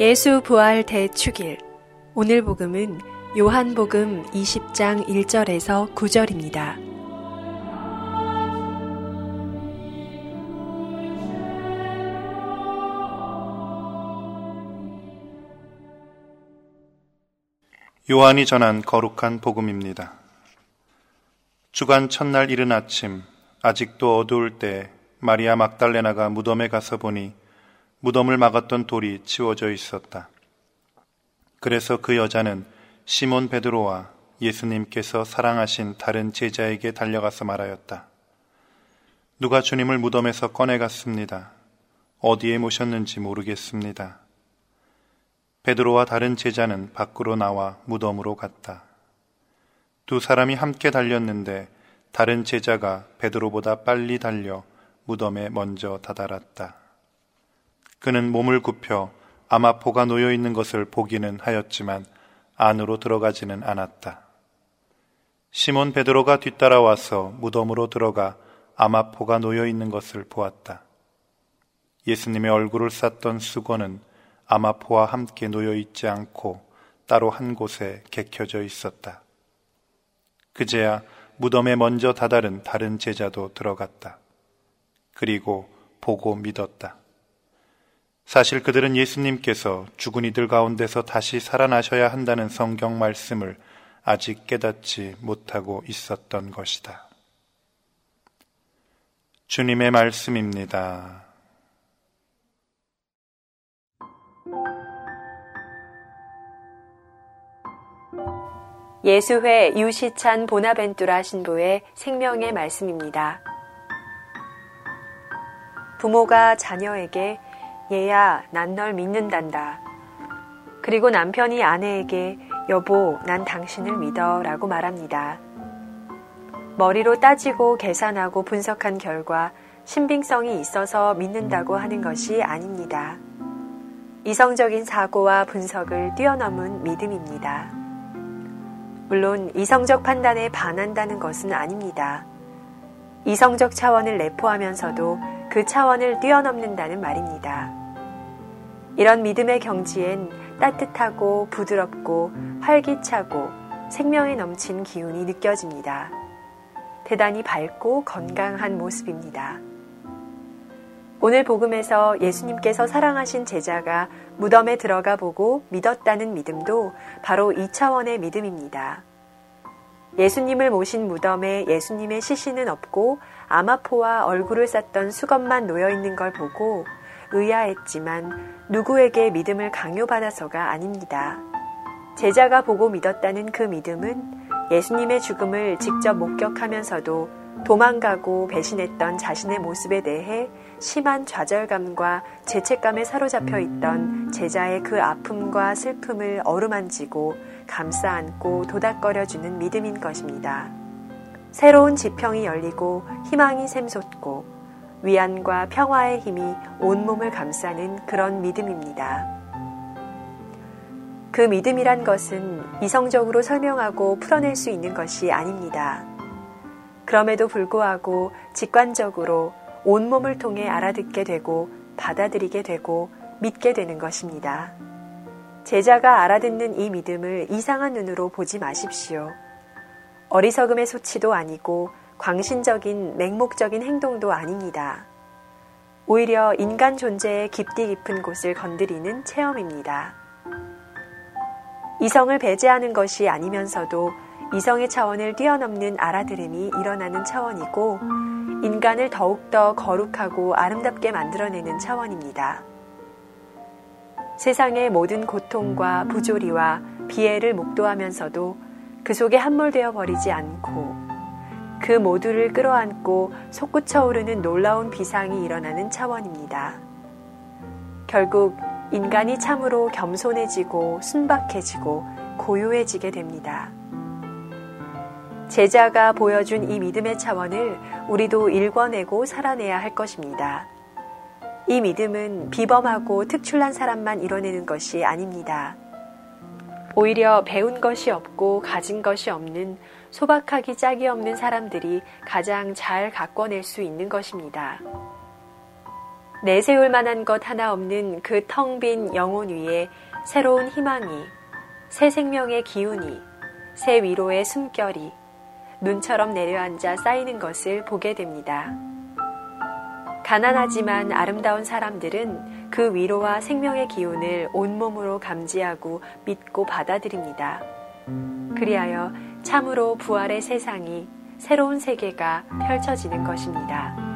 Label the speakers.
Speaker 1: 예수 부활 대축일. 오늘 복음은 요한복음 20장 1절에서 9절입니다.
Speaker 2: 요한이 전한 거룩한 복음입니다. 주간 첫날 이른 아침, 아직도 어두울 때 마리아 막달레나가 무덤에 가서 보니 무덤을 막았던 돌이 치워져 있었다. 그래서 그 여자는 시몬 베드로와 예수님께서 사랑하신 다른 제자에게 달려가서 말하였다. 누가 주님을 무덤에서 꺼내갔습니다. 어디에 모셨는지 모르겠습니다. 베드로와 다른 제자는 밖으로 나와 무덤으로 갔다. 두 사람이 함께 달렸는데 다른 제자가 베드로보다 빨리 달려 무덤에 먼저 다다랐다. 그는 몸을 굽혀 아마포가 놓여 있는 것을 보기는 하였지만 안으로 들어가지는 않았다. 시몬 베드로가 뒤따라와서 무덤으로 들어가 아마포가 놓여 있는 것을 보았다. 예수님의 얼굴을 쌌던 수건은 아마포와 함께 놓여 있지 않고 따로 한 곳에 개켜져 있었다. 그제야 무덤에 먼저 다다른 다른 제자도 들어갔다. 그리고 보고 믿었다. 사실 그들은 예수님께서 죽은 이들 가운데서 다시 살아나셔야 한다는 성경 말씀을 아직 깨닫지 못하고 있었던 것이다. 주님의 말씀입니다.
Speaker 1: 예수회 유시찬 보나벤투라 신부의 생명의 말씀입니다. 부모가 자녀에게 얘야, 난 널 믿는단다. 그리고 남편이 아내에게 여보, 난 당신을 믿어 라고 말합니다. 머리로 따지고 계산하고 분석한 결과 신빙성이 있어서 믿는다고 하는 것이 아닙니다. 이성적인 사고와 분석을 뛰어넘은 믿음입니다. 물론 이성적 판단에 반한다는 것은 아닙니다. 이성적 차원을 내포하면서도 그 차원을 뛰어넘는다는 말입니다. 이런 믿음의 경지엔 따뜻하고 부드럽고 활기차고 생명에 넘친 기운이 느껴집니다. 대단히 밝고 건강한 모습입니다. 오늘 복음에서 예수님께서 사랑하신 제자가 무덤에 들어가 보고 믿었다는 믿음도 바로 이 차원의 믿음입니다. 예수님을 모신 무덤에 예수님의 시신은 없고 아마포와 얼굴을 쌌던 수건만 놓여 있는 걸 보고 의아했지만 누구에게 믿음을 강요받아서가 아닙니다. 제자가 보고 믿었다는 그 믿음은 예수님의 죽음을 직접 목격하면서도 도망가고 배신했던 자신의 모습에 대해 심한 좌절감과 죄책감에 사로잡혀 있던 제자의 그 아픔과 슬픔을 어루만지고 감싸 안고 도닥거려주는 믿음인 것입니다. 새로운 지평이 열리고 희망이 샘솟고 위안과 평화의 힘이 온몸을 감싸는 그런 믿음입니다. 그 믿음이란 것은 이성적으로 설명하고 풀어낼 수 있는 것이 아닙니다. 그럼에도 불구하고 직관적으로 온몸을 통해 알아듣게 되고 받아들이게 되고 믿게 되는 것입니다. 제자가 알아듣는 이 믿음을 이상한 눈으로 보지 마십시오. 어리석음의 소치도 아니고 광신적인 맹목적인 행동도 아닙니다. 오히려 인간 존재의 깊디 깊은 곳을 건드리는 체험입니다. 이성을 배제하는 것이 아니면서도 이성의 차원을 뛰어넘는 알아들음이 일어나는 차원이고 인간을 더욱더 거룩하고 아름답게 만들어내는 차원입니다. 세상의 모든 고통과 부조리와 비애를 목도하면서도 그 속에 함몰되어 버리지 않고 그 모두를 끌어안고 솟구쳐 오르는 놀라운 비상이 일어나는 차원입니다. 결국 인간이 참으로 겸손해지고 순박해지고 고요해지게 됩니다. 제자가 보여준 이 믿음의 차원을 우리도 일궈내고 살아내야 할 것입니다. 이 믿음은 비범하고 특출난 사람만 이뤄내는 것이 아닙니다. 오히려 배운 것이 없고 가진 것이 없는 소박하기 짝이 없는 사람들이 가장 잘 가꿔낼 수 있는 것입니다. 내세울 만한 것 하나 없는 그 텅 빈 영혼 위에 새로운 희망이, 새 생명의 기운이, 새 위로의 숨결이 눈처럼 내려앉아 쌓이는 것을 보게 됩니다. 가난하지만 아름다운 사람들은 그 위로와 생명의 기운을 온몸으로 감지하고 믿고 받아들입니다. 그리하여 참으로 부활의 세상이 새로운 세계가 펼쳐지는 것입니다.